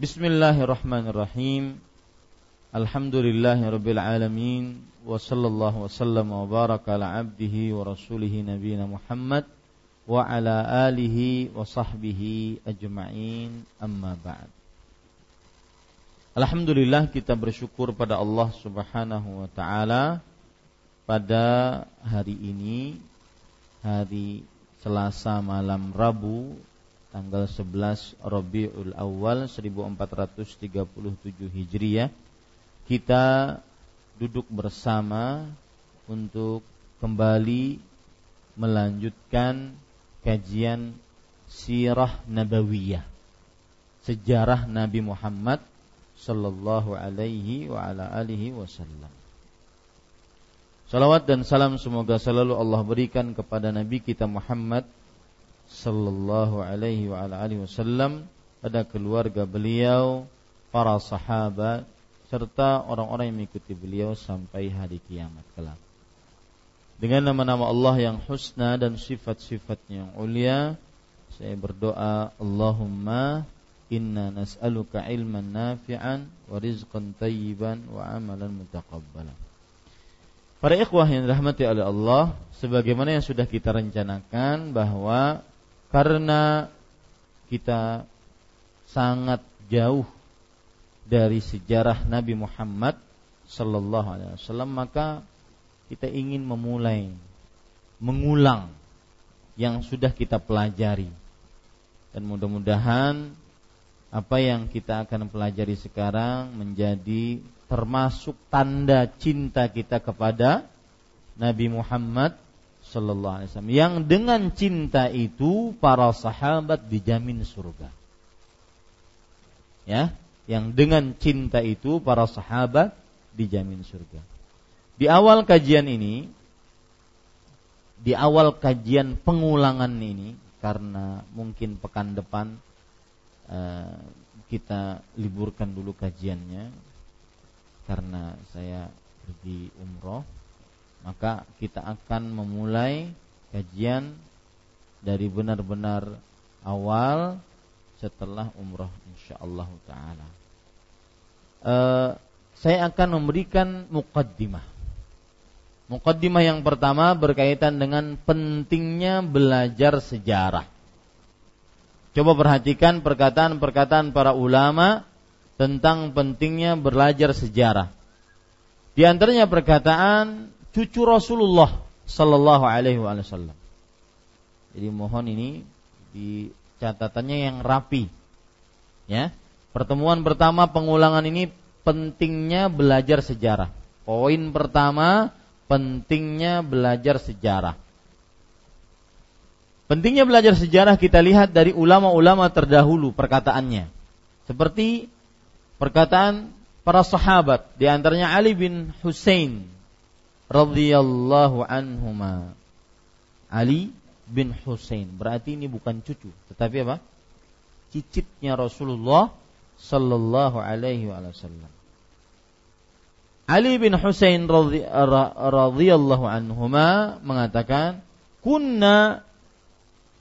Bismillahirrahmanirrahim. Alhamdulillahirabbil alamin wa sallallahu wasallam wa baraka ala abdihi wa rasulihi nabiyina Muhammad wa ala alihi wa sahbihi ajma'in amma ba'd. Alhamdulillah kita bersyukur pada Allah Subhanahu wa taala pada hari ini hari Selasa malam Rabu tanggal 11 Rabiul Awal 1437 Hijriah kita duduk bersama untuk kembali melanjutkan kajian sirah nabawiyah sejarah Nabi Muhammad sallallahu alaihi wa ala alihi wasallam. Salawat dan salam semoga selalu Allah berikan kepada Nabi kita Muhammad sallallahu alaihi wa ala alihi wasallam pada keluarga beliau, para sahabat serta orang-orang yang mengikuti beliau sampai hari kiamat kelak. Dengan nama-nama Allah yang husna dan sifat-sifatnya yang ulia, saya berdoa Allahumma inna nas'aluka ilman nafi'an wa rizqan tayyiban wa amalan mutaqabbalan. Para ikhwah yang dirahmati oleh Allah, sebagaimana yang sudah kita rencanakan bahwa karena kita sangat jauh dari sejarah Nabi Muhammad sallallahu alaihi wasallam maka kita ingin memulai mengulang yang sudah kita pelajari. Dan mudah-mudahan apa yang kita akan pelajari sekarang menjadi termasuk tanda cinta kita kepada Nabi Muhammad Sallallahu Alaihi Wasallam yang dengan cinta itu para sahabat dijamin surga. Ya, yang dengan cinta itu para sahabat dijamin surga. Di awal kajian ini, di awal kajian pengulangan ini, karena mungkin pekan depan uh, kita liburkan dulu kajiannya, karena saya pergi umroh maka kita akan memulai kajian dari benar-benar awal setelah umroh insyaallah taala. E, saya akan memberikan mukaddimah. Mukaddimah yang pertama berkaitan dengan pentingnya belajar sejarah. Coba perhatikan perkataan-perkataan para ulama tentang pentingnya belajar sejarah. Di antaranya perkataan cucu Rasulullah Sallallahu Alaihi Wasallam. Jadi mohon ini di catatannya yang rapi. Ya, pertemuan pertama pengulangan ini pentingnya belajar sejarah. Poin pertama pentingnya belajar sejarah. Pentingnya belajar sejarah kita lihat dari ulama-ulama terdahulu perkataannya. Seperti perkataan para sahabat, di antaranya Ali bin Hussein radhiyallahu anhuma. Ali bin Husain. Berarti ini bukan cucu, tetapi apa? Cicitnya Rasulullah sallallahu alaihi wasallam. Ali bin Husain radhiyallahu anhuma mengatakan, "Kunna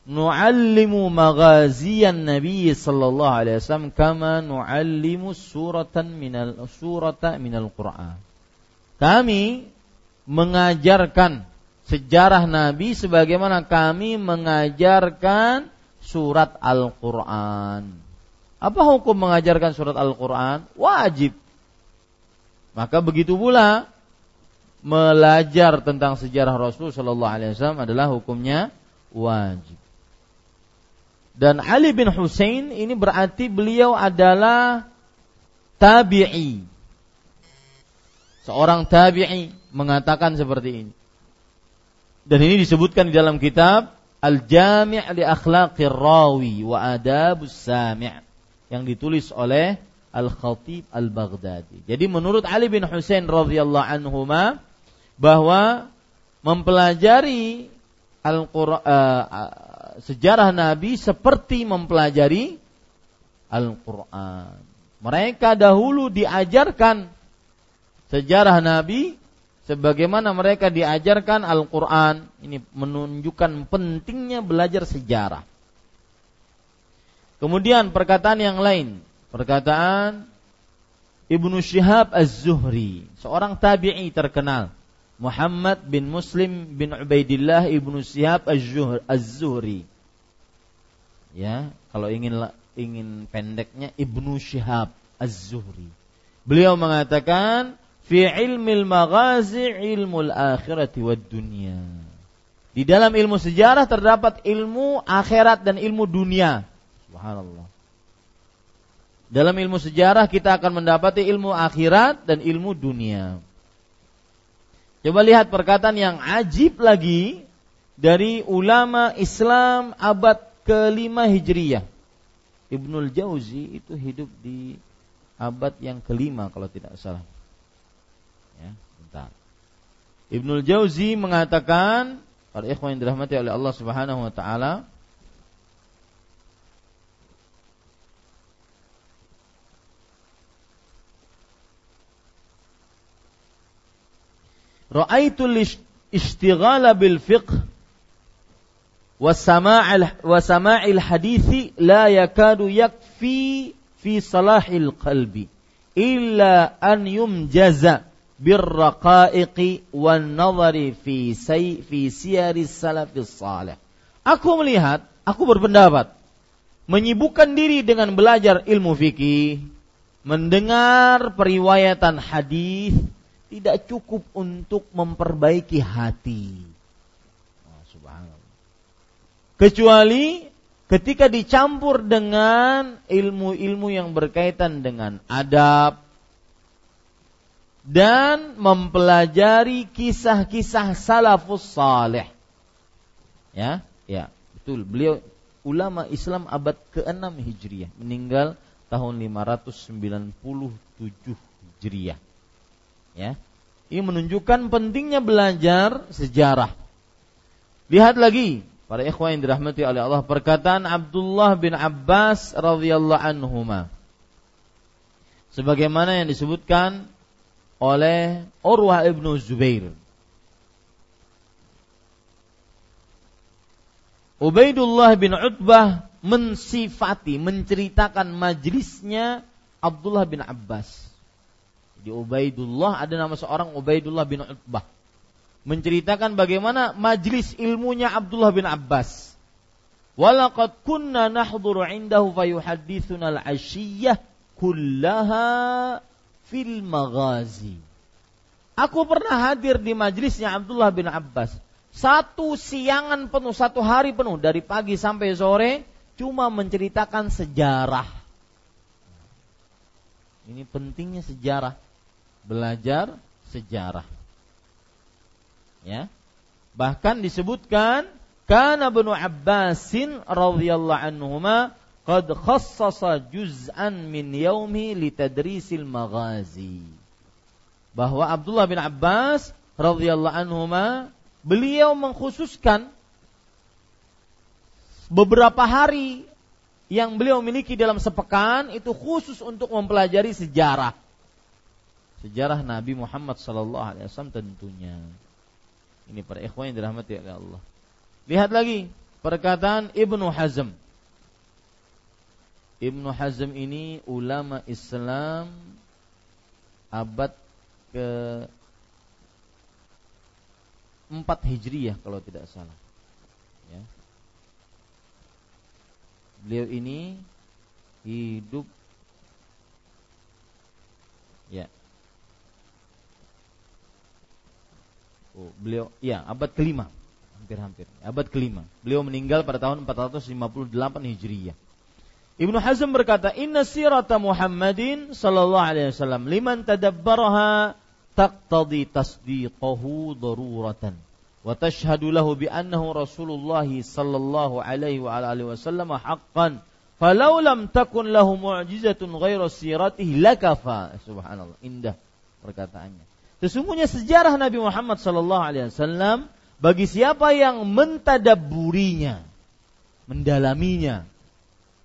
nu'allimu maghaziyan Nabi sallallahu alaihi wasallam kama nu'allimu suratan minal surata minal Qur'an." Kami mengajarkan sejarah Nabi sebagaimana kami mengajarkan surat Al-Quran. Apa hukum mengajarkan surat Al-Quran? Wajib. Maka begitu pula belajar tentang sejarah Rasul Shallallahu Alaihi Wasallam adalah hukumnya wajib. Dan Ali bin Hussein ini berarti beliau adalah tabi'i. Seorang tabi'i mengatakan seperti ini. Dan ini disebutkan di dalam kitab Al-Jami' li Akhlaqir Rawi wa Adabus Sami' yang ditulis oleh Al-Khatib Al-Baghdadi. Jadi menurut Ali bin Husain radhiyallahu anhu bahwa mempelajari Al-Qur'an uh, sejarah Nabi seperti mempelajari Al-Qur'an. Mereka dahulu diajarkan sejarah Nabi sebagaimana mereka diajarkan Al-Quran ini menunjukkan pentingnya belajar sejarah. Kemudian perkataan yang lain Perkataan Ibnu Syihab Az-Zuhri, seorang tabi'i terkenal. Muhammad bin Muslim bin Ubaidillah Ibnu Syihab Az-Zuhri. Ya, kalau ingin ingin pendeknya Ibnu Syihab Az-Zuhri. Beliau mengatakan fi ilmil maghazi ilmul akhirati wad dunya. Di dalam ilmu sejarah terdapat ilmu akhirat dan ilmu dunia. Subhanallah. Dalam ilmu sejarah kita akan mendapati ilmu akhirat dan ilmu dunia. Coba lihat perkataan yang ajib lagi dari ulama Islam abad kelima Hijriyah. Ibnul Jauzi itu hidup di abad yang kelima kalau tidak salah. Ibnul Jauzi mengatakan para ikhwan yang dirahmati oleh Allah Subhanahu wa taala Ra'aitul istighala bil fiqh wasama'il wasama'il hadithi la yakadu yakfi fi salahil qalbi illa an yumjaza birraqaiqi wan nazari fi say fi siyaris salafis salih. Aku melihat, aku berpendapat menyibukkan diri dengan belajar ilmu fikih, mendengar periwayatan hadis tidak cukup untuk memperbaiki hati. Oh, Kecuali ketika dicampur dengan ilmu-ilmu yang berkaitan dengan adab, dan mempelajari kisah-kisah salafus saleh. Ya, ya, betul. Beliau ulama Islam abad ke-6 Hijriah, meninggal tahun 597 Hijriah. Ya. Ini menunjukkan pentingnya belajar sejarah. Lihat lagi para ikhwan yang dirahmati oleh Allah perkataan Abdullah bin Abbas radhiyallahu anhuma. Sebagaimana yang disebutkan oleh Urwah ibnu Zubair. Ubaidullah bin Utbah mensifati, menceritakan majlisnya Abdullah bin Abbas. Di Ubaidullah ada nama seorang Ubaidullah bin Utbah. Menceritakan bagaimana majlis ilmunya Abdullah bin Abbas. Walaqad kunna nahduru indahu fayuhaddithuna al-ashiyyah kullaha fil maghazi. Aku pernah hadir di majlisnya Abdullah bin Abbas. Satu siangan penuh, satu hari penuh dari pagi sampai sore cuma menceritakan sejarah. Ini pentingnya sejarah belajar sejarah. Ya. Bahkan disebutkan kana Ibnu Abbasin radhiyallahu anhuma qad khassasa juz'an min yaumi litadrisil maghazi. Bahwa Abdullah bin Abbas radhiyallahu anhuma beliau mengkhususkan beberapa hari yang beliau miliki dalam sepekan itu khusus untuk mempelajari sejarah sejarah Nabi Muhammad sallallahu alaihi wasallam tentunya. Ini para ikhwan yang dirahmati oleh Allah. Lihat lagi perkataan Ibnu Hazm. Ibnu Hazm ini ulama Islam abad ke 4 Hijriyah kalau tidak salah. Ya. Beliau ini hidup ya. Oh, beliau ya abad kelima. Hampir-hampir. Abad kelima. Beliau meninggal pada tahun 458 hijriyah Ibnu Hazm berkata inna sirata Muhammadin sallallahu alaihi wasallam liman tadabbaraha taqtadi tasdiqahu daruratan wa tashhadu lahu bi annahu Rasulullah sallallahu alaihi wa alihi wasallam haqqan falau lam takun lahu mu'jizatun ghairu siratihi lakafa. Subhanallah indah perkataannya. Sesungguhnya sejarah Nabi Muhammad sallallahu alaihi wasallam bagi siapa yang mentadaburinya, mendalaminya,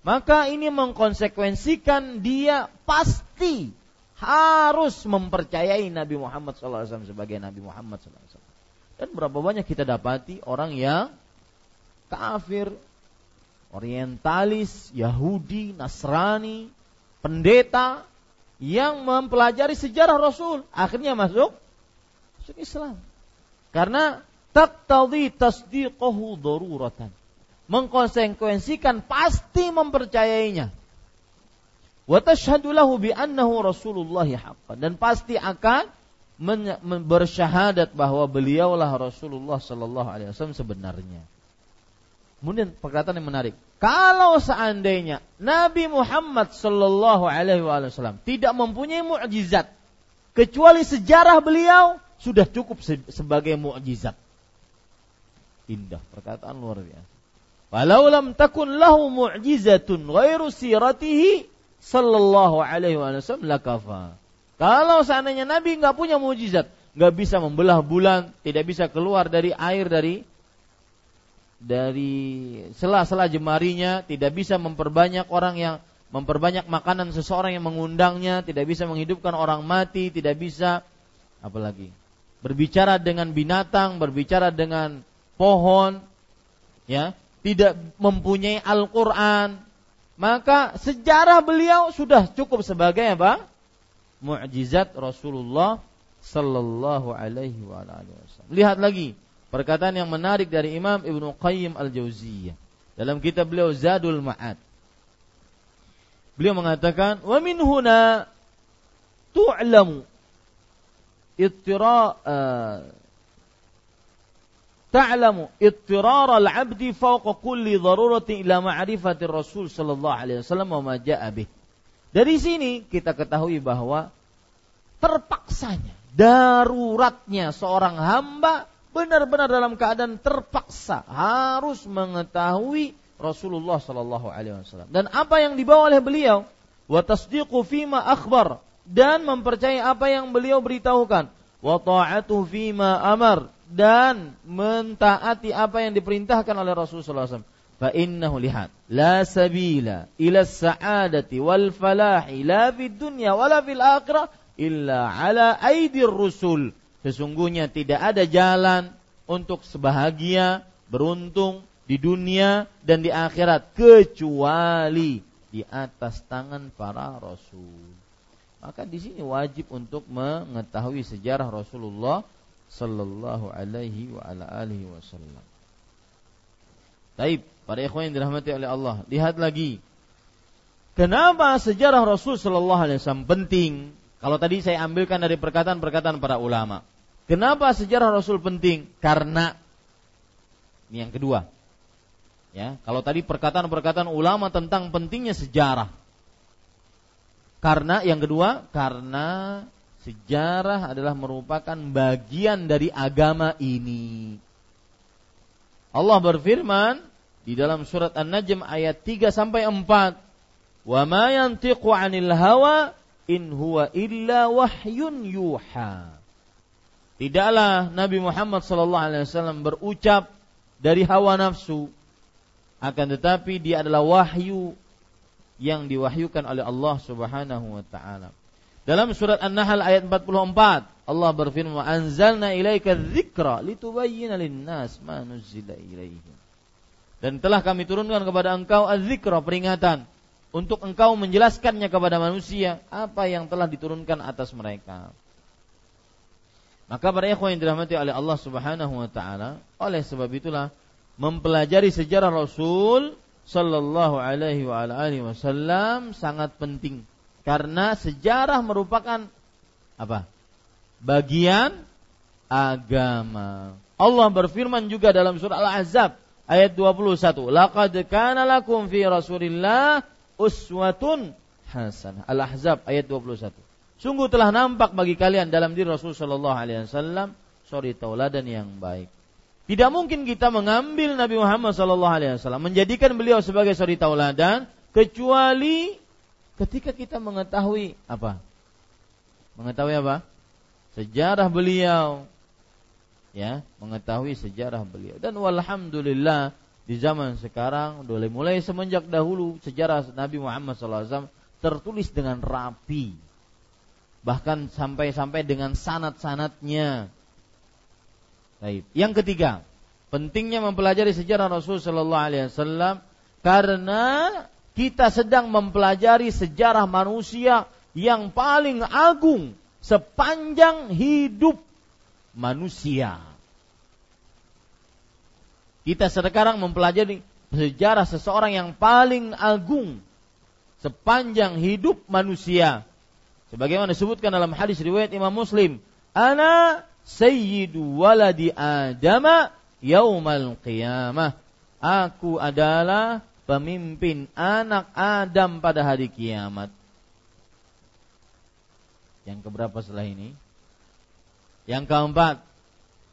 maka ini mengkonsekuensikan dia pasti harus mempercayai Nabi Muhammad SAW sebagai Nabi Muhammad SAW. Dan berapa banyak kita dapati orang yang kafir, orientalis, Yahudi, Nasrani, pendeta yang mempelajari sejarah Rasul akhirnya masuk Islam. Karena taqtadhi tasdiqahu daruratan. Mengkonsekuensikan pasti mempercayainya. Wa bi annahu Rasulullah dan pasti akan bersyahadat bahwa beliaulah Rasulullah sallallahu alaihi wasallam sebenarnya. Kemudian perkataan yang menarik. Kalau seandainya Nabi Muhammad sallallahu alaihi wasallam tidak mempunyai mukjizat kecuali sejarah beliau sudah cukup sebagai mukjizat. Indah perkataan luar biasa. Walau lam takun lahu mu'jizatun ghairu siratihi sallallahu alaihi wasallam lakafa. Kalau seandainya Nabi nggak punya mukjizat, nggak bisa membelah bulan, tidak bisa keluar dari air dari dari sela-sela jemarinya, tidak bisa memperbanyak orang yang memperbanyak makanan seseorang yang mengundangnya, tidak bisa menghidupkan orang mati, tidak bisa apalagi berbicara dengan binatang, berbicara dengan pohon, ya, tidak mempunyai Al-Qur'an, maka sejarah beliau sudah cukup sebagai apa? Mukjizat Rasulullah sallallahu alaihi wasallam. Lihat lagi Perkataan yang menarik dari Imam Ibnu Qayyim Al-Jauziyah dalam kitab beliau Zadul Ma'ad. Beliau mengatakan, "Wa min huna tu'lamu ittira uh, ta'lamu ittirar al-'abdi fawqa kulli darurati ila ma'rifati Rasul sallallahu alaihi wasallam wa ma ja'a bih." Dari sini kita ketahui bahwa terpaksanya, daruratnya seorang hamba benar-benar dalam keadaan terpaksa harus mengetahui Rasulullah Shallallahu Alaihi Wasallam. Dan apa yang dibawa oleh beliau? Wa tasdiqu fima akhbar. Dan mempercayai apa yang beliau beritahukan. Wa ta'atuhu fima amar dan mentaati apa yang diperintahkan oleh Rasulullah SAW. Fa innahu lihat la sabila ila sa'adati wal falahi la fid dunya wala fil akhirah illa ala aidir rusul Sesungguhnya tidak ada jalan untuk sebahagia, beruntung di dunia dan di akhirat kecuali di atas tangan para rasul. Maka di sini wajib untuk mengetahui sejarah Rasulullah sallallahu alaihi wa ala alihi wasallam. Taib, para ikhwan yang dirahmati oleh Allah, lihat lagi. Kenapa sejarah Rasul sallallahu alaihi wasallam penting? Kalau tadi saya ambilkan dari perkataan-perkataan para ulama. Kenapa sejarah Rasul penting? Karena ini yang kedua. Ya, kalau tadi perkataan-perkataan ulama tentang pentingnya sejarah. Karena yang kedua, karena sejarah adalah merupakan bagian dari agama ini. Allah berfirman di dalam surat An-Najm ayat 3 sampai 4, "Wa ma yantiqu 'anil hawa in huwa illa wahyun yuha." Tidaklah Nabi Muhammad sallallahu alaihi wasallam berucap dari hawa nafsu akan tetapi dia adalah wahyu yang diwahyukan oleh Allah Subhanahu wa taala. Dalam surat An-Nahl ayat 44 Allah berfirman anzalna ilaika dzikra litubayyana lin-nas ma nuzila ilaihim. Dan telah kami turunkan kepada engkau az-dzikra peringatan untuk engkau menjelaskannya kepada manusia apa yang telah diturunkan atas mereka. Maka para ikhwan yang dirahmati oleh Allah Subhanahu wa taala, oleh sebab itulah mempelajari sejarah Rasul sallallahu alaihi wa alihi wasallam sangat penting karena sejarah merupakan apa? bagian agama. Allah berfirman juga dalam surah Al-Ahzab ayat 21, "Laqad kana lakum fi Rasulillah uswatun hasanah." Al-Ahzab ayat 21. Sungguh telah nampak bagi kalian dalam diri Rasul Shallallahu Alaihi Wasallam sorry tauladan yang baik. Tidak mungkin kita mengambil Nabi Muhammad Shallallahu Alaihi Wasallam menjadikan beliau sebagai suri tauladan kecuali ketika kita mengetahui apa? Mengetahui apa? Sejarah beliau, ya, mengetahui sejarah beliau. Dan walhamdulillah di zaman sekarang, mulai mulai semenjak dahulu sejarah Nabi Muhammad SAW tertulis dengan rapi, bahkan sampai-sampai dengan sanat-sanatnya. Baik. Yang ketiga, pentingnya mempelajari sejarah Rasul Shallallahu Alaihi Wasallam karena kita sedang mempelajari sejarah manusia yang paling agung sepanjang hidup manusia. Kita sekarang mempelajari sejarah seseorang yang paling agung sepanjang hidup manusia. Sebagaimana disebutkan dalam hadis riwayat Imam Muslim, "Ana sayyidu waladi Adama yaumal qiyamah." Aku adalah pemimpin anak Adam pada hari kiamat. Yang keberapa setelah ini? Yang keempat,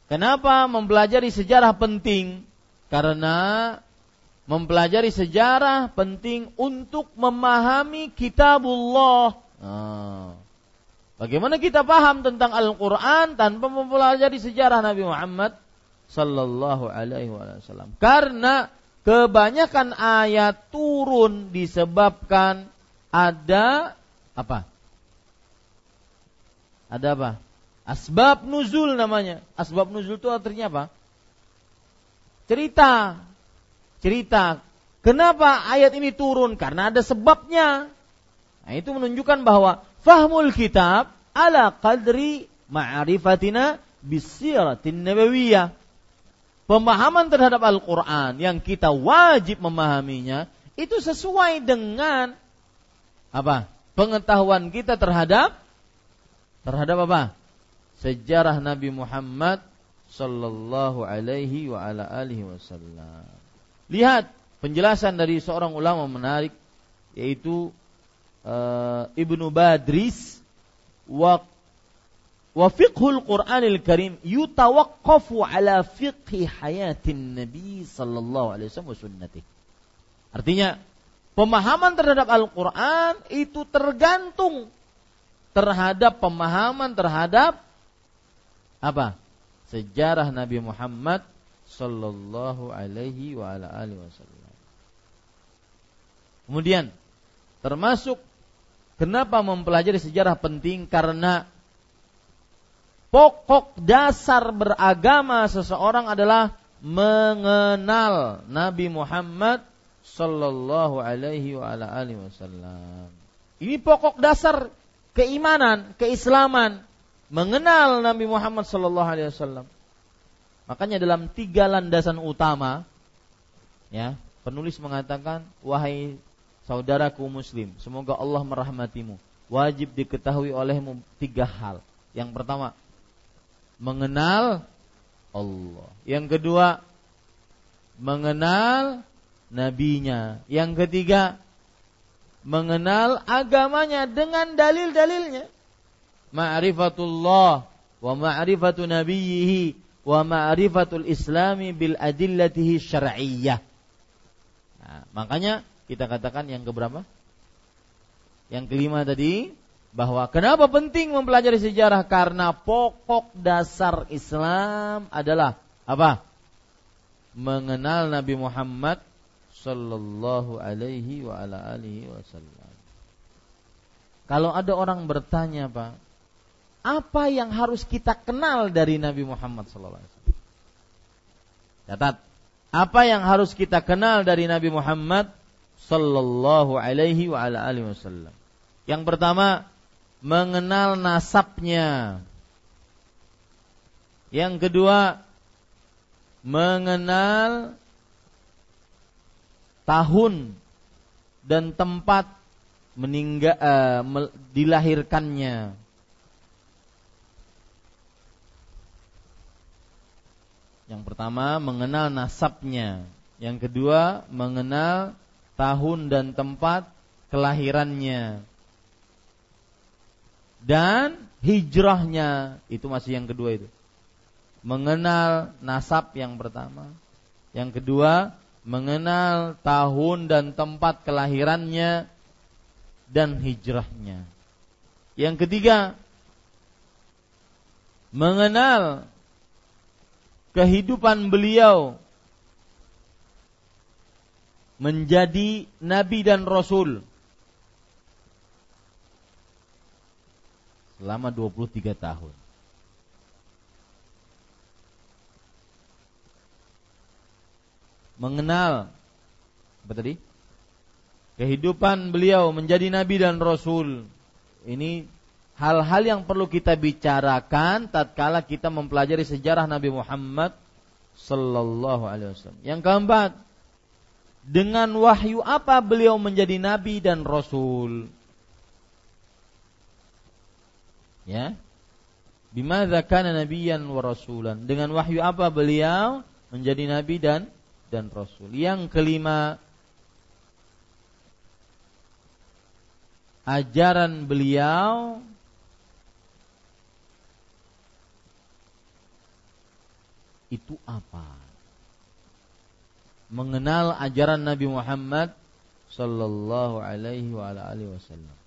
kenapa mempelajari sejarah penting? Karena mempelajari sejarah penting untuk memahami kitabullah. Nah, bagaimana kita paham tentang Al-Quran tanpa mempelajari sejarah Nabi Muhammad Sallallahu Alaihi Wasallam? Karena kebanyakan ayat turun disebabkan ada apa? Ada apa? Asbab nuzul namanya. Asbab nuzul itu artinya apa? cerita. Cerita. Kenapa ayat ini turun? Karena ada sebabnya. Nah, itu menunjukkan bahwa fahmul kitab ala qadri ma'rifatina bisiratin nabawiyah. Pemahaman terhadap Al-Quran yang kita wajib memahaminya itu sesuai dengan apa? Pengetahuan kita terhadap terhadap apa? Sejarah Nabi Muhammad sallallahu alaihi wa ala alihi wasallam. Lihat penjelasan dari seorang ulama menarik yaitu uh, Ibnu Badris wa wa fiqhul Qur'anil Karim yutawaqqafu ala fiqhi hayatin Nabi sallallahu alaihi wasallam sunnati. Artinya pemahaman terhadap Al-Qur'an itu tergantung terhadap pemahaman terhadap apa? sejarah Nabi Muhammad sallallahu alaihi wa ala alihi wasallam. Kemudian termasuk kenapa mempelajari sejarah penting karena pokok dasar beragama seseorang adalah mengenal Nabi Muhammad sallallahu alaihi wa ala alihi wasallam. Ini pokok dasar keimanan, keislaman mengenal Nabi Muhammad Sallallahu Alaihi Wasallam. Makanya dalam tiga landasan utama, ya penulis mengatakan, wahai saudaraku Muslim, semoga Allah merahmatimu. Wajib diketahui olehmu tiga hal. Yang pertama, mengenal Allah. Yang kedua, mengenal nabinya. Yang ketiga, mengenal agamanya dengan dalil-dalilnya ma'rifatullah wa ma'rifatu nabiyhi wa ma'rifatul islami bil adillatihi syar'iyyah. Nah, makanya kita katakan yang keberapa? Yang kelima tadi bahwa kenapa penting mempelajari sejarah karena pokok dasar Islam adalah apa? Mengenal Nabi Muhammad sallallahu alaihi wa ala alihi wasallam. Kalau ada orang bertanya, Pak, apa yang harus kita kenal dari Nabi Muhammad SAW. Catat, apa yang harus kita kenal dari Nabi Muhammad Sallallahu Alaihi wa ala alihi Wasallam. Yang pertama, mengenal nasabnya. Yang kedua, mengenal tahun dan tempat meninggal uh, dilahirkannya. Yang pertama mengenal nasabnya, yang kedua mengenal tahun dan tempat kelahirannya. Dan hijrahnya, itu masih yang kedua itu. Mengenal nasab yang pertama, yang kedua mengenal tahun dan tempat kelahirannya dan hijrahnya. Yang ketiga, mengenal kehidupan beliau menjadi nabi dan rasul selama 23 tahun. Mengenal apa tadi? kehidupan beliau menjadi nabi dan rasul. Ini hal-hal yang perlu kita bicarakan tatkala kita mempelajari sejarah Nabi Muhammad sallallahu alaihi wasallam. Yang keempat, dengan wahyu apa beliau menjadi nabi dan rasul? Ya. Bimadza kana nabiyyan wa rasulan? Dengan wahyu apa beliau menjadi nabi dan dan rasul? Yang kelima, ajaran beliau itu apa? Mengenal ajaran Nabi Muhammad sallallahu alaihi wa alihi wasallam.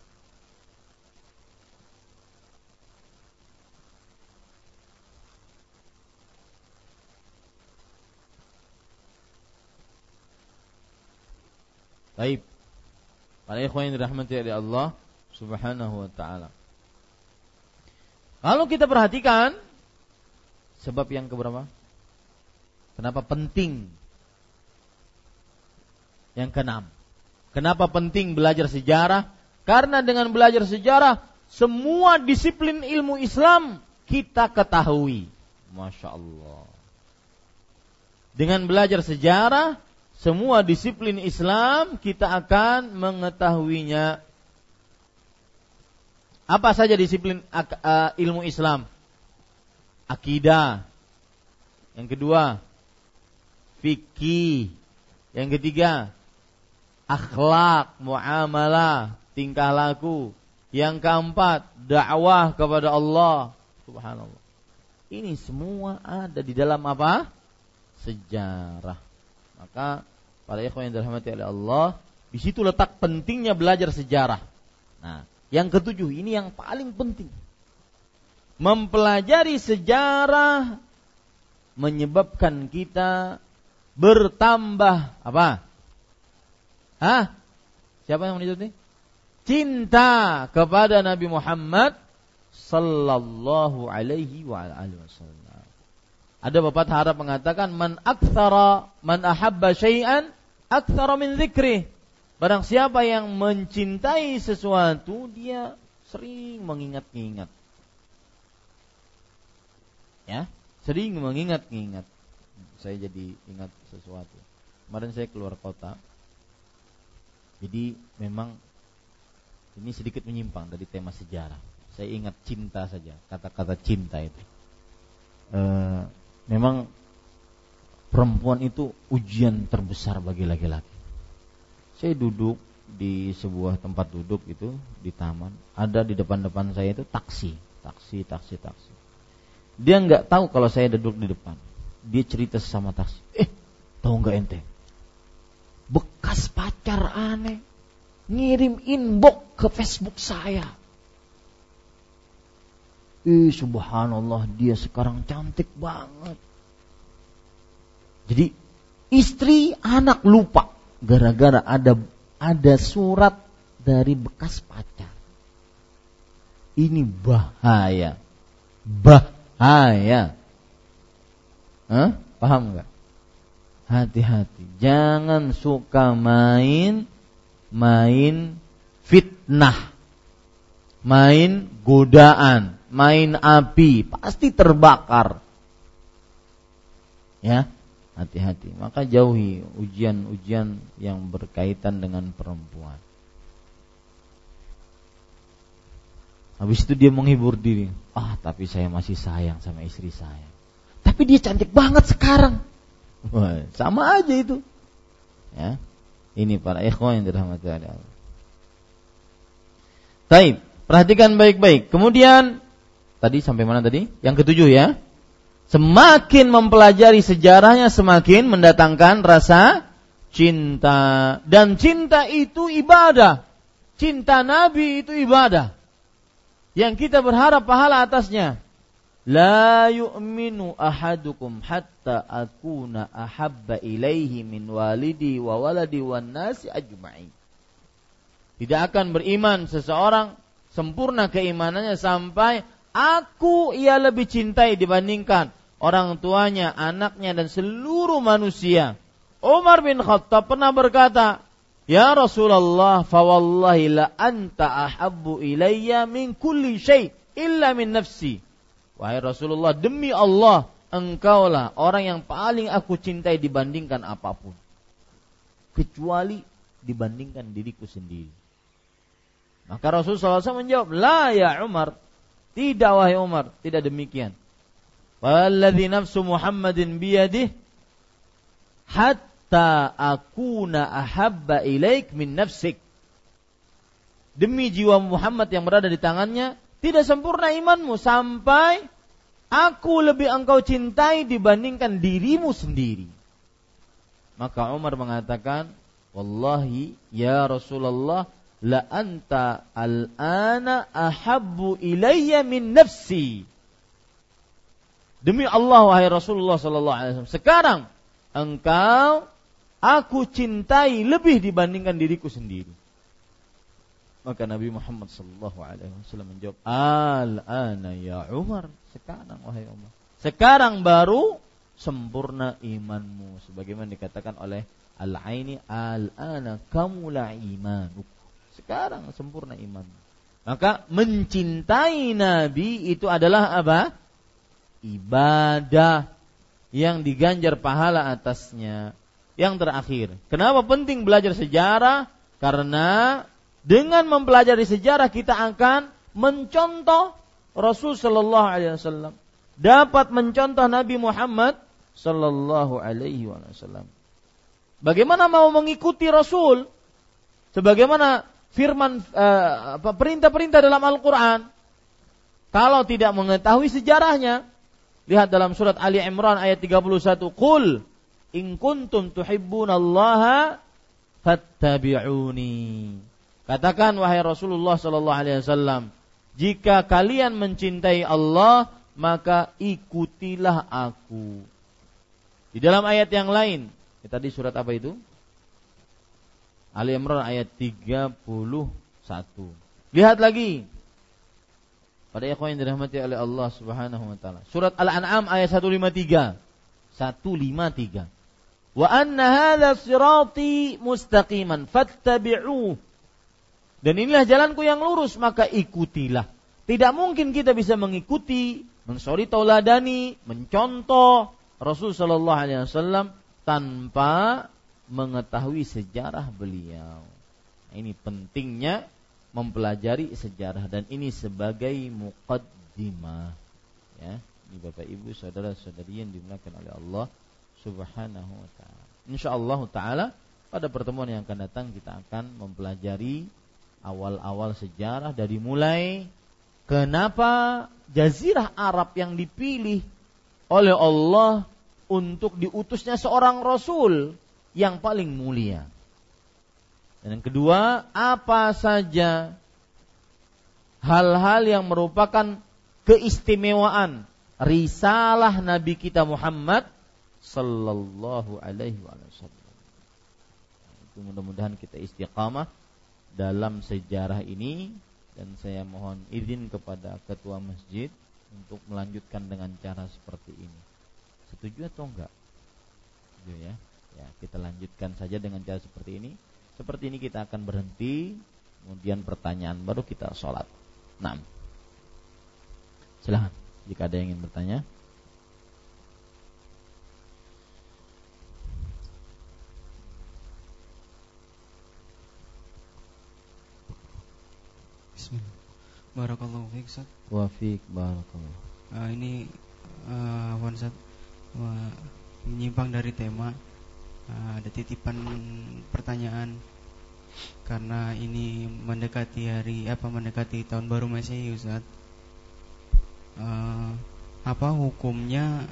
Baik. Para ikhwan yang dirahmati oleh Allah Subhanahu wa taala. Kalau kita perhatikan sebab yang keberapa? Kenapa penting? Yang keenam. Kenapa penting belajar sejarah? Karena dengan belajar sejarah semua disiplin ilmu Islam kita ketahui. Masya Allah. Dengan belajar sejarah semua disiplin Islam kita akan mengetahuinya. Apa saja disiplin uh, ilmu Islam? Akidah. Yang kedua, fikih. Yang ketiga, akhlak, muamalah, tingkah laku. Yang keempat, dakwah kepada Allah. Subhanallah. Ini semua ada di dalam apa? Sejarah. Maka para ikhwan yang dirahmati oleh Allah, di situ letak pentingnya belajar sejarah. Nah, yang ketujuh ini yang paling penting. Mempelajari sejarah menyebabkan kita bertambah apa? Hah? Siapa yang menuju ini? Cinta kepada Nabi Muhammad sallallahu alaihi wa alihi wasallam. Ada bapak harap mengatakan man aktsara man ahabba syai'an aktsara min dzikri. Barang siapa yang mencintai sesuatu dia sering mengingat-ingat. Ya, sering mengingat-ingat. Saya jadi ingat sesuatu. Kemarin saya keluar kota. Jadi memang ini sedikit menyimpang dari tema sejarah. Saya ingat cinta saja, kata-kata cinta itu. Uh, memang perempuan itu ujian terbesar bagi laki-laki. Saya duduk di sebuah tempat duduk itu di taman, ada di depan-depan saya itu taksi, taksi, taksi, taksi. Dia nggak tahu kalau saya duduk di depan. Dia cerita sama taksi, eh tahu nggak ente? Bekas pacar aneh ngirim inbox ke Facebook saya. Ih subhanallah dia sekarang cantik banget. Jadi istri anak lupa gara-gara ada ada surat dari bekas pacar. Ini bahaya. Bahaya. Hah? Paham nggak? Hati-hati. Jangan suka main main fitnah. Main godaan main api, pasti terbakar. Ya, hati-hati. Maka jauhi ujian-ujian yang berkaitan dengan perempuan. Habis itu dia menghibur diri. Ah, tapi saya masih sayang sama istri saya. Tapi dia cantik banget sekarang. Wah, sama aja itu. Ya. Ini para ikhwan yang dirahmati Allah. Taib, perhatikan baik-baik. Kemudian Tadi sampai mana tadi? Yang ketujuh ya. Semakin mempelajari sejarahnya semakin mendatangkan rasa cinta dan cinta itu ibadah. Cinta Nabi itu ibadah. Yang kita berharap pahala atasnya. La yu'minu ahadukum hatta akuna ahabba ilaihi min walidi wa waladi wan nasi ajma'in. Tidak akan beriman seseorang sempurna keimanannya sampai Aku ia lebih cintai dibandingkan orang tuanya, anaknya dan seluruh manusia. Umar bin Khattab pernah berkata, Ya Rasulullah, fawallahi la anta ahabbu ilayya min kulli syai illa min nafsi. Wahai Rasulullah, demi Allah, engkaulah orang yang paling aku cintai dibandingkan apa pun. Kecuali dibandingkan diriku sendiri. Maka Rasulullah SAW menjawab, La ya Umar, tidak wahai Umar, tidak demikian. Walladhi nafsu Muhammadin biyadih, hatta akuna ahabba ilaik min nafsik. Demi jiwa Muhammad yang berada di tangannya, tidak sempurna imanmu sampai aku lebih engkau cintai dibandingkan dirimu sendiri. Maka Umar mengatakan, Wallahi ya Rasulullah, la anta al-ana ahabbu ilayya min nafsi. Demi Allah wahai Rasulullah sallallahu alaihi wasallam, sekarang engkau aku cintai lebih dibandingkan diriku sendiri. Maka Nabi Muhammad sallallahu alaihi wasallam menjawab, "Al-ana ya Umar." Sekarang wahai Umar. Sekarang baru sempurna imanmu sebagaimana dikatakan oleh Al-Aini, "Al-ana kamula imanuk." Sekarang sempurna imanmu. Maka mencintai Nabi itu adalah apa? Ibadah yang diganjar pahala atasnya. Yang terakhir, kenapa penting belajar sejarah? Karena dengan mempelajari sejarah kita akan mencontoh Rasul Shallallahu Alaihi Wasallam, dapat mencontoh Nabi Muhammad Shallallahu Alaihi Wasallam. Bagaimana mau mengikuti Rasul? Sebagaimana firman uh, perintah-perintah dalam Al-Quran, kalau tidak mengetahui sejarahnya, Lihat dalam surat Ali Imran ayat 31. Qul in kuntum tuhibbunallaha fattabi'uni. Katakan wahai Rasulullah sallallahu alaihi wasallam, jika kalian mencintai Allah, maka ikutilah aku. Di dalam ayat yang lain, ya, tadi surat apa itu? Ali Imran ayat 31. Lihat lagi pada ikhwan yang dirahmati oleh Allah Subhanahu wa taala. Surat Al-An'am ayat 153. 153. Wa anna hadza sirati mustaqiman fattabi'u. Dan inilah jalanku yang lurus maka ikutilah. Tidak mungkin kita bisa mengikuti, mensori tauladani, mencontoh Rasul sallallahu alaihi wasallam tanpa mengetahui sejarah beliau. Ini pentingnya mempelajari sejarah dan ini sebagai muqaddimah ya ini Bapak Ibu saudara-saudari yang dimuliakan oleh Allah Subhanahu wa taala. Insyaallah taala pada pertemuan yang akan datang kita akan mempelajari awal-awal sejarah dari mulai kenapa jazirah Arab yang dipilih oleh Allah untuk diutusnya seorang rasul yang paling mulia. Dan yang kedua, apa saja hal-hal yang merupakan keistimewaan risalah Nabi kita Muhammad sallallahu alaihi wasallam. Itu mudah-mudahan kita istiqamah dalam sejarah ini dan saya mohon izin kepada ketua masjid untuk melanjutkan dengan cara seperti ini. Setuju atau enggak? Setuju ya. Ya, kita lanjutkan saja dengan cara seperti ini. Seperti ini kita akan berhenti, kemudian pertanyaan baru kita sholat. Nah, silahkan jika ada yang ingin bertanya. Bismillah. Barakallahu fiik, Ustaz. Wa fiik barakallahu. Uh, ini uh, Wan Ustaz uh, menyimpang dari tema ada titipan pertanyaan karena ini mendekati hari apa mendekati tahun baru Masehi Ustaz. Uh, apa hukumnya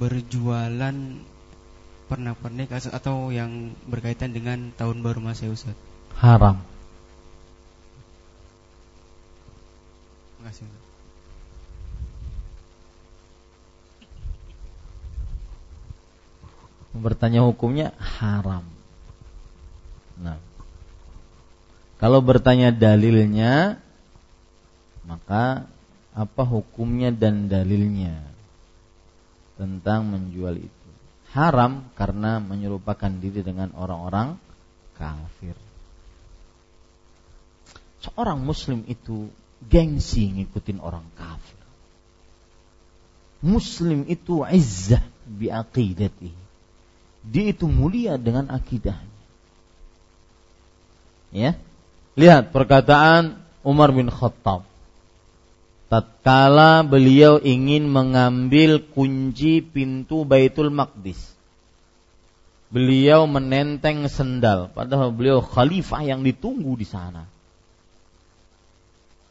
berjualan pernak-pernik atau yang berkaitan dengan tahun baru Masehi Ustaz? Haram. Terima kasih. Ustaz. Bertanya hukumnya haram. Nah, kalau bertanya dalilnya, maka apa hukumnya dan dalilnya tentang menjual itu? Haram karena menyerupakan diri dengan orang-orang kafir. Seorang muslim itu gengsi ngikutin orang kafir. Muslim itu izzah bi aqidati. Dia itu mulia dengan akidahnya. Ya. Lihat perkataan Umar bin Khattab. Tatkala beliau ingin mengambil kunci pintu Baitul Maqdis. Beliau menenteng sendal padahal beliau khalifah yang ditunggu di sana.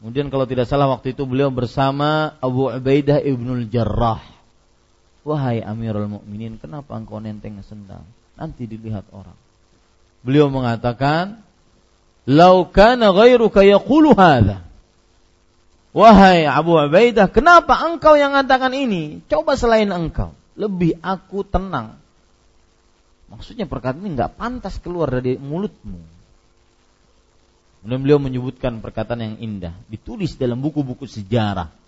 Kemudian kalau tidak salah waktu itu beliau bersama Abu Ubaidah ibnul Jarrah. Wahai Amirul Mukminin, kenapa engkau nenteng sendal? Nanti dilihat orang. Beliau mengatakan, "Lau kana ghairuka yaqulu hadha." Wahai Abu Ubaidah, kenapa engkau yang mengatakan ini? Coba selain engkau, lebih aku tenang. Maksudnya perkataan ini nggak pantas keluar dari mulutmu. Kemudian beliau menyebutkan perkataan yang indah, ditulis dalam buku-buku sejarah.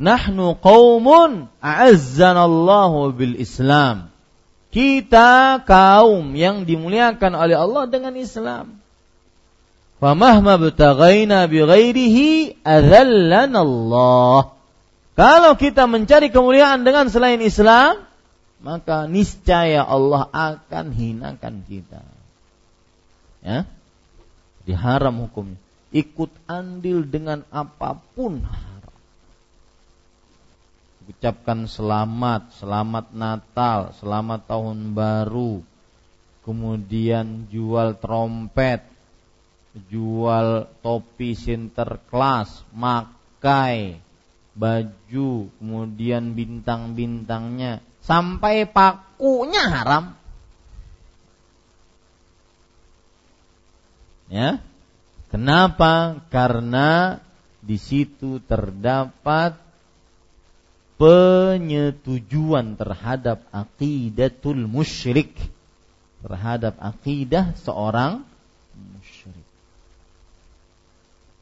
Nahnu qaumun a'azzanallahu bil Islam. Kita kaum yang dimuliakan oleh Allah dengan Islam. Famahma btaghaina bi ghairihi Allah. Kalau kita mencari kemuliaan dengan selain Islam, maka niscaya Allah akan hinakan kita. Ya, diharam hukumnya. Ikut andil dengan apa pun. Ucapkan selamat, selamat Natal, selamat tahun baru. Kemudian jual trompet, jual topi sinterklas, makai baju, kemudian bintang-bintangnya sampai pakunya haram. Ya. Kenapa? Karena di situ terdapat penyetujuan terhadap aqidatul musyrik terhadap akidah seorang musyrik.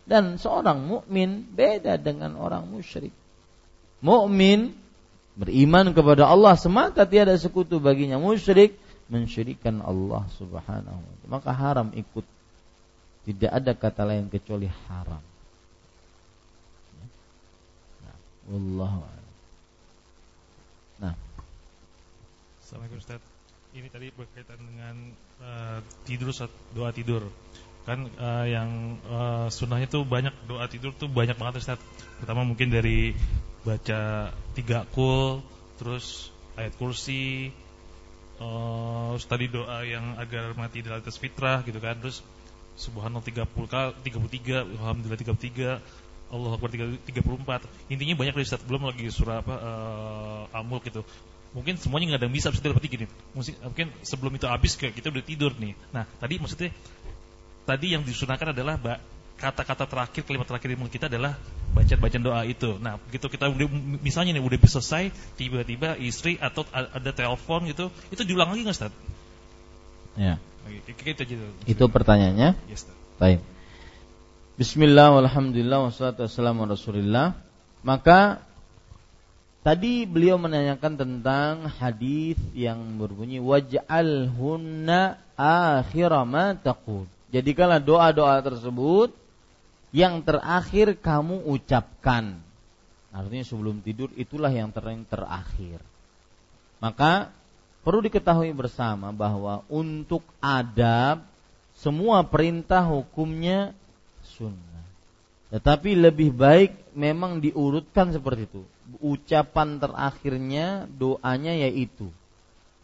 Dan seorang mukmin beda dengan orang musyrik. Mukmin beriman kepada Allah semata tiada sekutu baginya. Musyrik mensyirikan Allah Subhanahu wa taala. Maka haram ikut tidak ada kata lain kecuali haram. Nah. Assalamualaikum Ustaz. Ini tadi berkaitan dengan uh, tidur saat doa tidur. Kan uh, yang uh, sunnahnya tuh banyak doa tidur tuh banyak banget Ustaz. Pertama mungkin dari baca tiga kul, terus ayat kursi, uh, tadi doa yang agar mati di atas fitrah gitu kan, terus subhanallah 30 kali 33 alhamdulillah 33 Allah Akbar 34 intinya banyak dari Ustaz belum lagi surah apa uh, Amul gitu mungkin semuanya nggak ada yang bisa Ustaz berarti gini mungkin sebelum itu habis kayak kita udah tidur nih nah tadi maksudnya tadi yang disunahkan adalah kata-kata terakhir kalimat terakhir mulut kita adalah baca bacaan doa itu. Nah, begitu kita udah misalnya nih udah bisa selesai, tiba-tiba istri atau ada telepon gitu, itu diulang lagi nggak Ustaz? Ya. Itu, itu pertanyaannya. Yes, Baik. Bismillah walhamdulillah wassalatu wassalamu rasulillah. Maka tadi beliau menanyakan tentang hadis yang berbunyi waj'al hunna akhira ma taqul. Jadikanlah doa-doa tersebut yang terakhir kamu ucapkan. Artinya sebelum tidur itulah yang ter terakhir. Maka Perlu diketahui bersama bahwa untuk adab semua perintah hukumnya sunnah. Tetapi lebih baik memang diurutkan seperti itu. Ucapan terakhirnya doanya yaitu.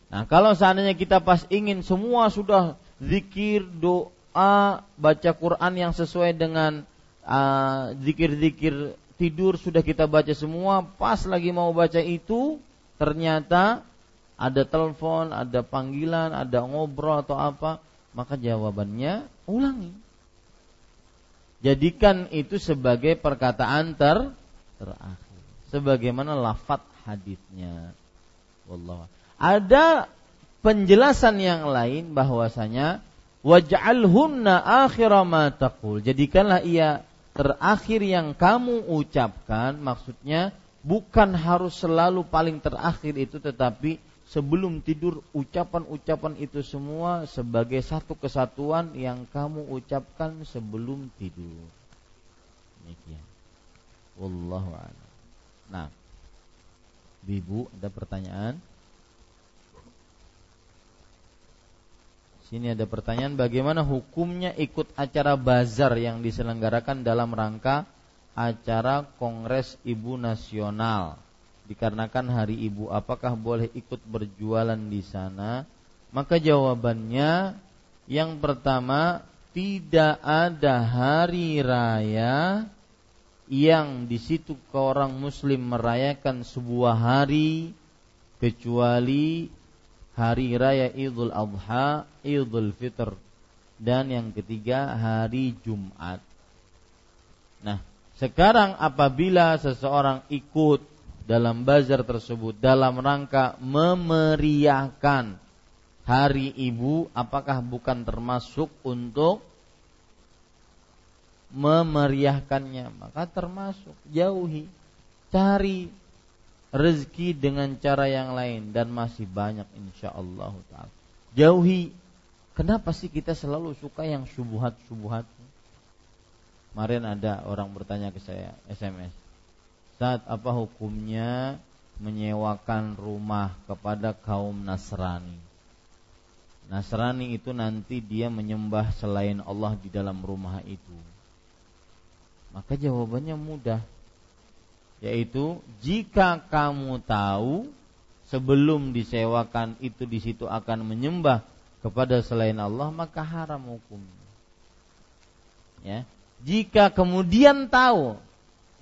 Nah, kalau seandainya kita pas ingin semua sudah zikir, doa, baca Quran yang sesuai dengan uh, zikir-zikir tidur sudah kita baca semua, pas lagi mau baca itu ternyata ada telepon, ada panggilan, ada ngobrol atau apa, maka jawabannya ulangi. Jadikan itu sebagai perkataan ter terakhir. Sebagaimana lafat hadisnya. Wallah. Ada penjelasan yang lain bahwasanya waj'alhunna akhira ma taqul. Jadikanlah ia terakhir yang kamu ucapkan maksudnya bukan harus selalu paling terakhir itu tetapi sebelum tidur ucapan-ucapan itu semua sebagai satu kesatuan yang kamu ucapkan sebelum tidur. Demikian. Wallahu a'lam. Nah, Ibu ada pertanyaan? Sini ada pertanyaan bagaimana hukumnya ikut acara bazar yang diselenggarakan dalam rangka acara Kongres Ibu Nasional? Dikarenakan hari ibu apakah boleh ikut berjualan di sana? Maka jawabannya yang pertama tidak ada hari raya yang di situ orang muslim merayakan sebuah hari kecuali hari raya Idul Adha, Idul Fitr dan yang ketiga hari Jumat. Nah, sekarang apabila seseorang ikut dalam bazar tersebut dalam rangka memeriahkan hari ibu apakah bukan termasuk untuk memeriahkannya. Maka termasuk jauhi cari rezeki dengan cara yang lain. Dan masih banyak insya Allah taala. Jauhi kenapa sih kita selalu suka yang subuhat subuhat kemarin ada orang bertanya ke saya SMS Ustaz, apa hukumnya menyewakan rumah kepada kaum Nasrani? Nasrani itu nanti dia menyembah selain Allah di dalam rumah itu. Maka jawabannya mudah. Yaitu jika kamu tahu sebelum disewakan itu di situ akan menyembah kepada selain Allah maka haram hukumnya. Ya. Jika kemudian tahu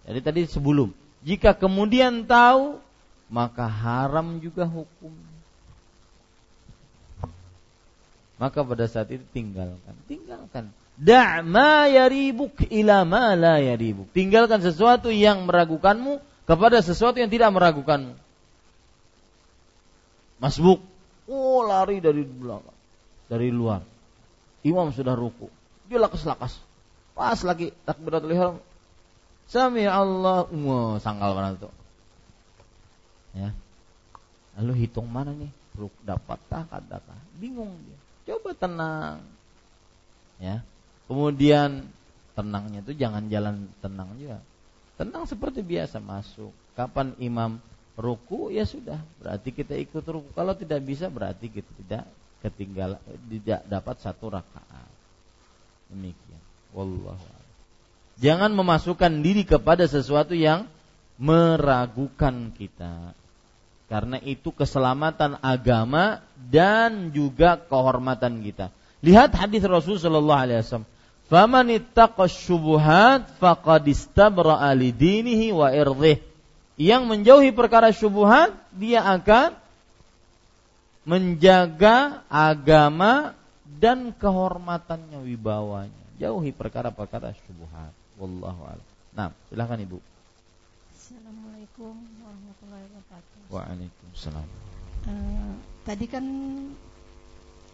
jadi tadi sebelum jika kemudian tahu, maka haram juga hukum. Maka pada saat itu tinggalkan, tinggalkan. Da' ma yaribuk ila ma la yaribuk. Tinggalkan sesuatu yang meragukanmu kepada sesuatu yang tidak meragukanmu. Masbuk. Oh, lari dari belakang, dari luar. Imam sudah ruku. Dia lakas-lakas. Pas lagi takbiratul ihram, Sami Allah, wah sangkal mana tuh? Ya. Lalu hitung mana nih? Ruk dapat tak kata Bingung dia. Coba tenang. Ya. Kemudian tenangnya itu jangan jalan tenang juga. Tenang seperti biasa masuk. Kapan imam ruku ya sudah, berarti kita ikut ruku. Kalau tidak bisa berarti kita tidak ketinggalan tidak dapat satu rakaat. Demikian. Wallahu Jangan memasukkan diri kepada sesuatu yang meragukan kita. Karena itu keselamatan agama dan juga kehormatan kita. Lihat hadis Rasul sallallahu alaihi wasallam. Faman ittaqa syubuhat faqad istabra'a dinihi wa irdhih. Yang menjauhi perkara syubuhat, dia akan menjaga agama dan kehormatannya wibawanya. Jauhi perkara-perkara syubuhat. Wallahu a'lam. Nah, silakan Ibu. Assalamualaikum warahmatullahi wabarakatuh. Waalaikumsalam. Uh, tadi kan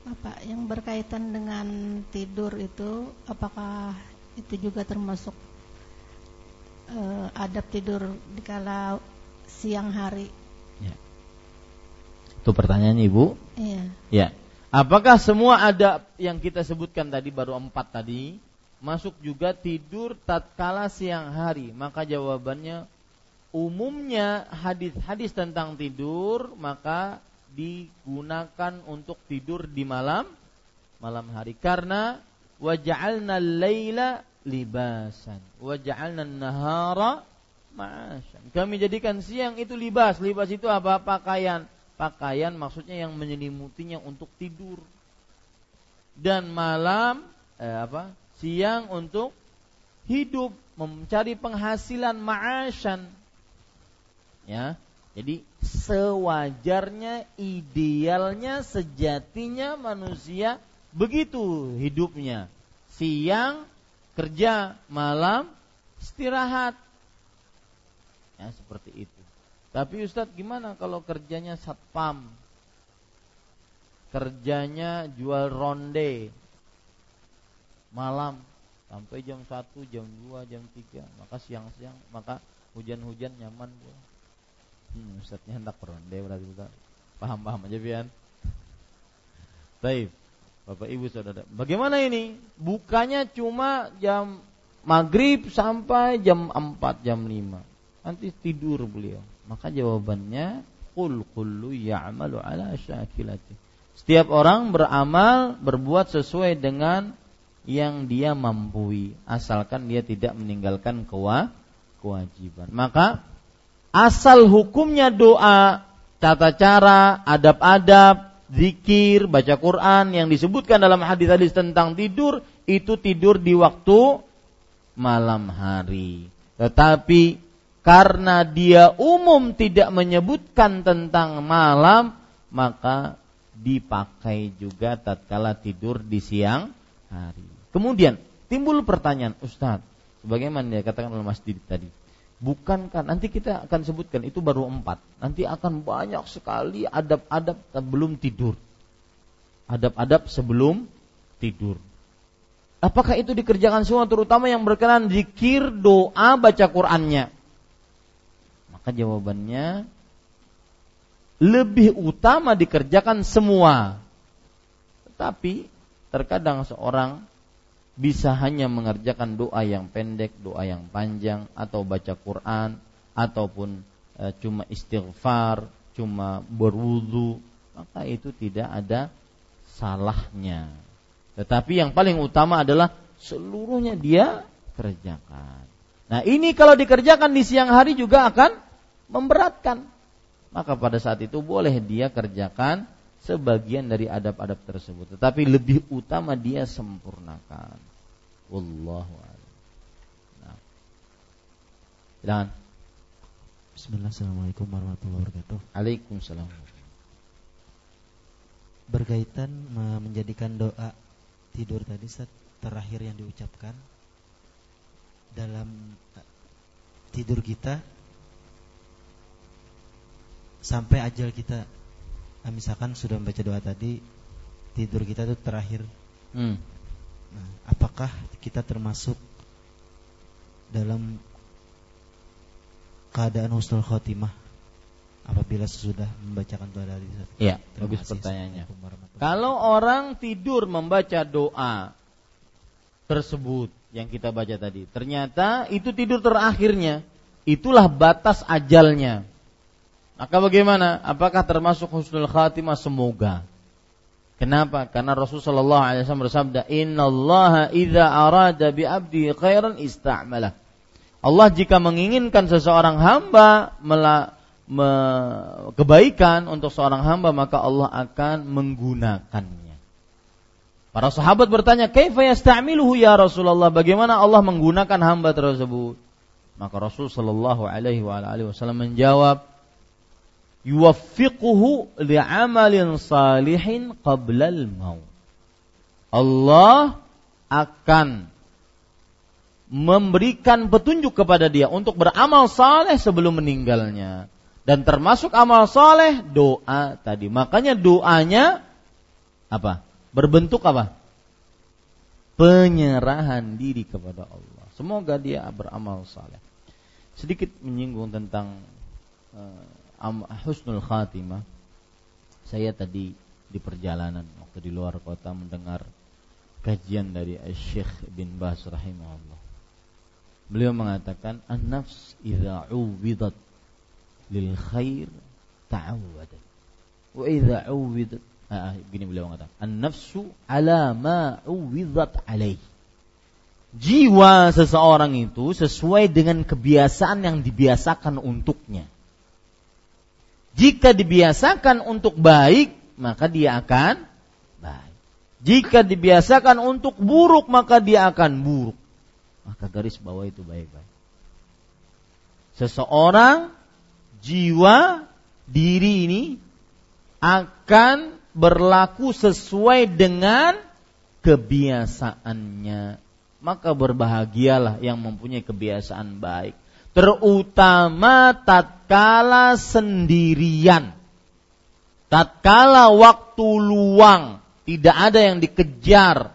apa yang berkaitan dengan tidur itu apakah itu juga termasuk uh, adab tidur di kala siang hari? Ya. Itu pertanyaannya Ibu? Iya. Ya. Apakah semua adab yang kita sebutkan tadi baru empat tadi masuk juga tidur tatkala siang hari? Maka jawabannya umumnya hadis-hadis tentang tidur maka digunakan untuk tidur di malam malam hari karena waja'alna laila libasan waja'alna nahara ma'asyan. Kami jadikan siang itu libas. Libas itu apa? Pakaian. Pakaian maksudnya yang menyelimutinya untuk tidur. Dan malam eh, apa? siang untuk hidup, mencari penghasilan ma'asyan. Ya. Jadi sewajarnya, idealnya, sejatinya manusia begitu hidupnya. Siang kerja, malam istirahat. Ya, seperti itu. Tapi Ustadz gimana kalau kerjanya satpam? Kerjanya jual ronde, malam sampai jam 1, jam 2, jam 3 maka siang-siang maka hujan-hujan nyaman bu hmm, Ustaznya hendak ronde berarti Ustaz Paham-paham aja Bian. Baik. Bapak Ibu Saudara. Bagaimana ini? Bukanya cuma jam maghrib sampai jam 4, jam 5. Nanti tidur beliau. Maka jawabannya qul kullu ya'malu ala syakilati. Setiap orang beramal berbuat sesuai dengan yang dia mampu asalkan dia tidak meninggalkan kewajiban. Maka asal hukumnya doa, tata cara, adab-adab, zikir, baca Quran yang disebutkan dalam hadis-hadis tentang tidur itu tidur di waktu malam hari. Tetapi karena dia umum tidak menyebutkan tentang malam, maka dipakai juga tatkala tidur di siang hari. Kemudian timbul pertanyaan, Ustadz, sebagaimana dia katakan oleh Mas Didi tadi, Bukankah nanti kita akan sebutkan itu baru empat. Nanti akan banyak sekali adab-adab sebelum tidur. Adab-adab sebelum tidur. Apakah itu dikerjakan semua terutama yang berkenan zikir, doa, baca Qur'annya? Maka jawabannya lebih utama dikerjakan semua. Tetapi terkadang seorang bisa hanya mengerjakan doa yang pendek, doa yang panjang, atau baca Quran, ataupun e, cuma istighfar, cuma berwudu, maka itu tidak ada salahnya. Tetapi yang paling utama adalah seluruhnya dia kerjakan. Nah ini kalau dikerjakan di siang hari juga akan memberatkan. Maka pada saat itu boleh dia kerjakan sebagian dari adab-adab tersebut. Tetapi lebih utama dia sempurnakan. Wallahu a'lam. Nah. Silakan. Bismillah, Assalamualaikum warahmatullahi wabarakatuh. Waalaikumsalam. Berkaitan menjadikan doa tidur tadi saat terakhir yang diucapkan dalam eh, tidur kita sampai ajal kita nah, misalkan sudah membaca doa tadi tidur kita itu terakhir hmm. Apakah kita termasuk dalam keadaan husnul khotimah apabila sesudah membacakan doa dari Iya, bagus pertanyaannya. Kalau orang tidur membaca doa tersebut yang kita baca tadi, ternyata itu tidur terakhirnya, itulah batas ajalnya. Maka bagaimana? Apakah termasuk husnul khatimah? Semoga. Kenapa? Karena Rasulullah SAW bersabda, Inna Allah idha arada bi abdi khairan ista'malah. Allah jika menginginkan seseorang hamba kebaikan untuk seorang hamba maka Allah akan menggunakannya. Para sahabat bertanya, "Kaifa yasta'miluhu ya Rasulullah?" Bagaimana Allah menggunakan hamba tersebut? Maka Rasul sallallahu alaihi wasallam menjawab, yuwaffiquhu li'amalin salihin qablal maut. Allah akan memberikan petunjuk kepada dia untuk beramal saleh sebelum meninggalnya. Dan termasuk amal saleh doa tadi. Makanya doanya apa? Berbentuk apa? Penyerahan diri kepada Allah. Semoga dia beramal saleh. Sedikit menyinggung tentang uh, husnul khatimah. Saya tadi di perjalanan waktu di luar kota mendengar kajian dari Syekh bin Bas rahimahullah. Beliau mengatakan an-nafs idza uwidat lil khair ta'awwadat. Wa idza uwidat ah, gini beliau mengatakan an-nafsu ala ma uwidat alaih. Jiwa seseorang itu sesuai dengan kebiasaan yang dibiasakan untuknya jika dibiasakan untuk baik, maka dia akan baik. Jika dibiasakan untuk buruk, maka dia akan buruk. Maka garis bawah itu baik-baik. Seseorang jiwa diri ini akan berlaku sesuai dengan kebiasaannya. Maka berbahagialah yang mempunyai kebiasaan baik terutama tatkala sendirian. Tatkala waktu luang, tidak ada yang dikejar.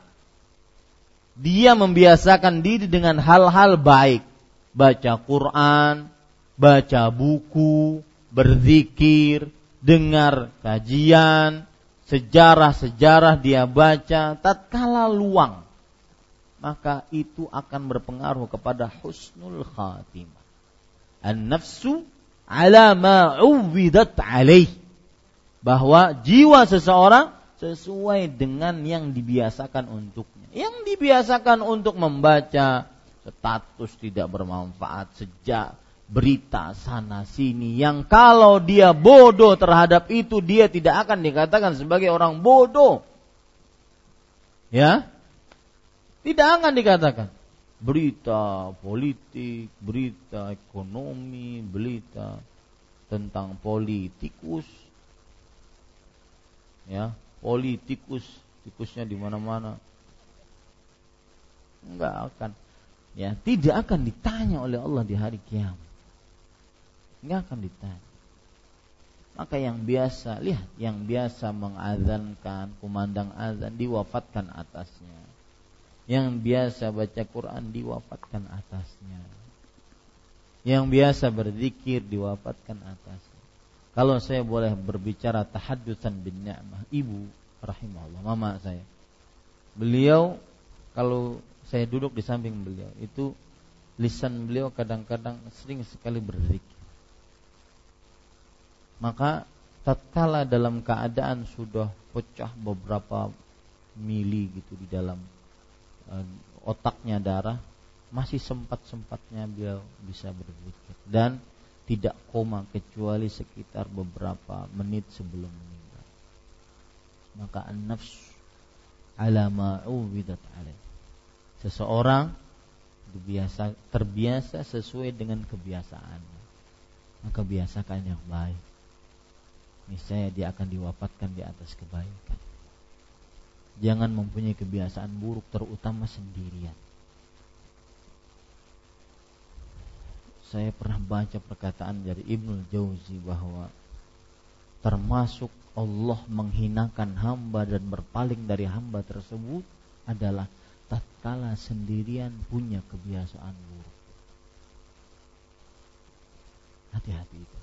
Dia membiasakan diri dengan hal-hal baik, baca Quran, baca buku, berzikir, dengar kajian, sejarah-sejarah dia baca, tatkala luang, maka itu akan berpengaruh kepada husnul khatimah. An-nafsu ala ma'uwidat alaih. Bahwa jiwa seseorang sesuai dengan yang dibiasakan untuknya. Yang dibiasakan untuk membaca status tidak bermanfaat sejak berita sana sini yang kalau dia bodoh terhadap itu dia tidak akan dikatakan sebagai orang bodoh. Ya. Tidak akan dikatakan berita politik, berita ekonomi, berita tentang politikus. Ya, politikus, tikusnya di mana-mana. Enggak akan. Ya tidak akan ditanya oleh Allah di hari kiamat. Nggak akan ditanya. Maka yang biasa lihat yang biasa mengazankan kumandang azan diwafatkan atasnya yang biasa baca Quran diwafatkan atasnya. Yang biasa berzikir diwafatkan atasnya. Kalau saya boleh berbicara tahaddusan bin ni'mah ibu rahimahullah mama saya. Beliau kalau saya duduk di samping beliau itu lisan beliau kadang-kadang sering sekali berzikir. Maka tatkala dalam keadaan sudah pecah beberapa mili gitu di dalam otaknya darah masih sempat-sempatnya beliau bisa berzikir dan tidak koma kecuali sekitar beberapa menit sebelum meninggal. Maka an-nafs ala ma'uwidat alaih. Seseorang terbiasa terbiasa sesuai dengan kebiasaannya maka biasakan yang baik. Niscaya dia akan diwafatkan di atas kebaikan. Jangan mempunyai kebiasaan buruk terutama sendirian. Saya pernah baca perkataan dari Ibnu Jauzi bahwa termasuk Allah menghinakan hamba dan berpaling dari hamba tersebut adalah tatkala sendirian punya kebiasaan buruk. Hati-hati itu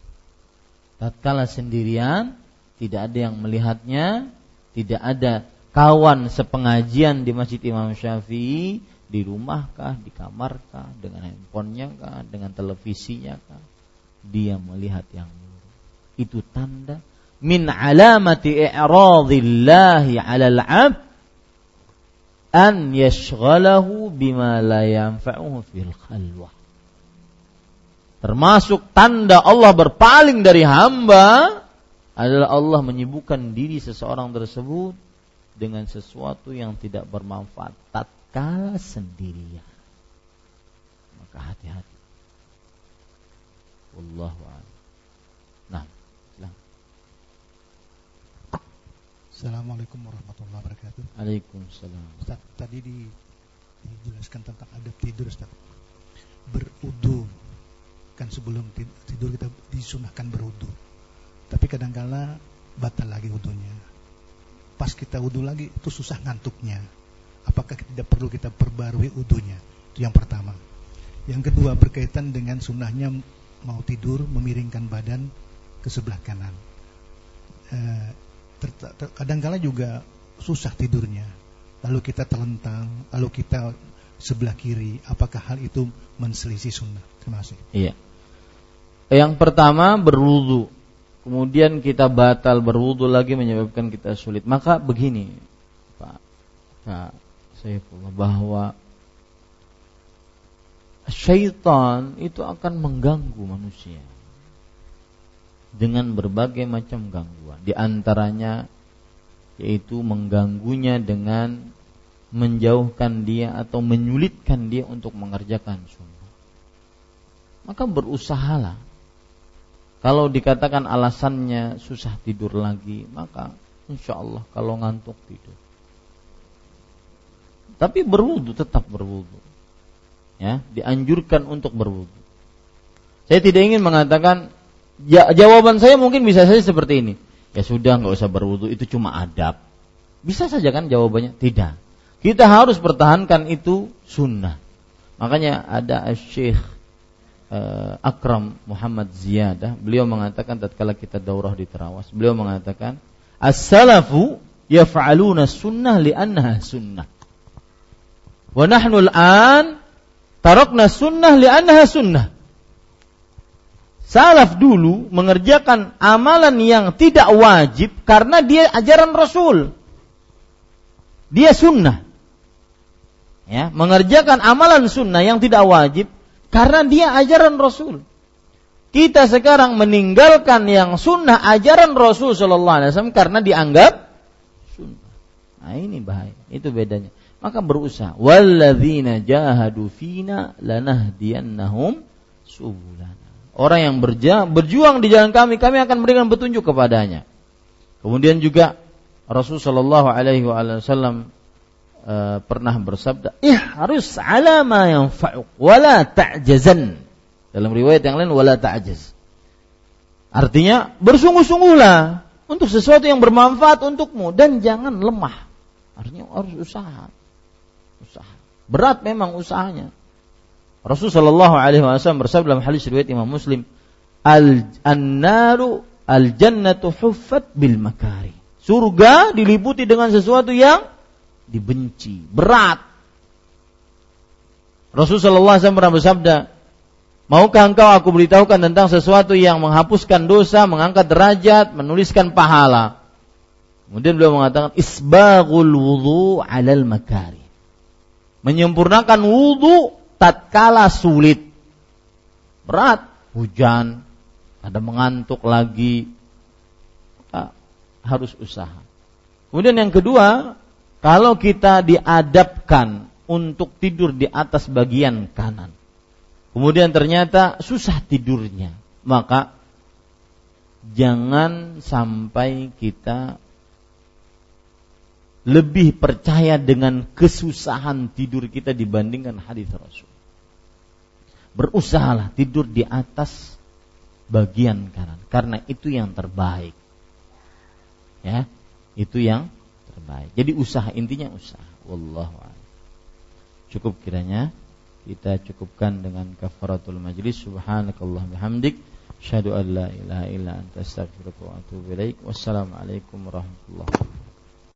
tatkala sendirian tidak ada yang melihatnya tidak ada kawan sepengajian di Masjid Imam Syafi'i di rumahkah, di kamarkah, dengan handphonenya kah, dengan televisinya kah, dia melihat yang buruk. Itu tanda min alamati i'radillahi 'alal 'abd an yashghalahu bima la yanfa'uhu fil khalwah termasuk tanda Allah berpaling dari hamba adalah Allah menyibukkan diri seseorang tersebut dengan sesuatu yang tidak bermanfaat tatkala sendirian. Maka hati-hati. Wallahu a'lam. Nah, silakan. Assalamualaikum warahmatullahi wabarakatuh. Waalaikumsalam. Ustaz, tadi di, dijelaskan tentang adab tidur Ustaz. Berudu kan sebelum tidur kita disunahkan berwudu. Tapi kadangkala batal lagi wudunya. Pas kita wudu lagi itu susah ngantuknya. Apakah tidak perlu kita perbarui wudunya? Itu yang pertama. Yang kedua berkaitan dengan sunnahnya mau tidur memiringkan badan ke sebelah kanan. E, kadangkala juga susah tidurnya. Lalu kita terlentang, lalu kita sebelah kiri. Apakah hal itu menselisih sunnah? Terima kasih. Iya. Yang pertama berwudu. Kemudian kita batal berwudu lagi menyebabkan kita sulit. Maka begini, Pak. Pak Saifullah bahwa syaitan itu akan mengganggu manusia dengan berbagai macam gangguan. Di antaranya yaitu mengganggunya dengan menjauhkan dia atau menyulitkan dia untuk mengerjakan sunnah. Maka berusahalah. Kalau dikatakan alasannya susah tidur lagi, maka insya Allah kalau ngantuk tidur. Tapi berwudu tetap berwudu. Ya, dianjurkan untuk berwudu. Saya tidak ingin mengatakan ya, jawaban saya mungkin bisa saja seperti ini. Ya sudah nggak usah berwudu itu cuma adab. Bisa saja kan jawabannya? Tidak. Kita harus pertahankan itu sunnah. Makanya ada Syekh Akram Muhammad Ziyadah, beliau mengatakan tatkala kita daurah di Terawas, beliau mengatakan as-salafu yaf'aluna sunnah li'annaha sunnah. Wa nahnu al-an tarakna sunnah li'annaha sunnah. Salaf dulu mengerjakan amalan yang tidak wajib karena dia ajaran Rasul. Dia sunnah. Ya, mengerjakan amalan sunnah yang tidak wajib karena dia ajaran Rasul. Kita sekarang meninggalkan yang sunnah ajaran Rasul Shallallahu Alaihi Wasallam karena dianggap sunnah. Nah ini bahaya. Itu bedanya. Maka berusaha. Walladzina jahadu fina lanahdiyannahum subulana. Orang yang berjuang di jalan kami, kami akan memberikan petunjuk kepadanya. Kemudian juga Rasul Shallallahu Alaihi Wasallam uh, pernah bersabda, ih harus alama yang fa'uk, wala ta'jazan. Dalam riwayat yang lain, wala ta'jaz. Artinya bersungguh-sungguhlah untuk sesuatu yang bermanfaat untukmu dan jangan lemah. Artinya harus usaha. Usaha. Berat memang usahanya. Rasul Shallallahu Alaihi Wasallam bersabda dalam hadis riwayat Imam Muslim, al annaru al jannatu huffat bil makari. Surga diliputi dengan sesuatu yang dibenci, berat. Rasul Shallallahu Alaihi Wasallam pernah bersabda, Maukah engkau aku beritahukan tentang sesuatu yang menghapuskan dosa, mengangkat derajat, menuliskan pahala? Kemudian beliau mengatakan isbaghul wudu alal makari. Menyempurnakan wudu tatkala sulit, berat, hujan, ada mengantuk lagi, harus usaha. Kemudian yang kedua, kalau kita diadapkan untuk tidur di atas bagian kanan, kemudian ternyata susah tidurnya, maka jangan sampai kita lebih percaya dengan kesusahan tidur kita dibandingkan hadis Rasul berusahalah tidur di atas bagian kanan karena itu yang terbaik. Ya, itu yang terbaik. Jadi usaha intinya usaha. Wallahu Cukup kiranya kita cukupkan dengan kafaratul majlis. Subhanakallah bihamdik. Asyhadu an la ilaha illa anta astaghfiruka wa atubu ilaik. Wassalamualaikum warahmatullahi wabarakatuh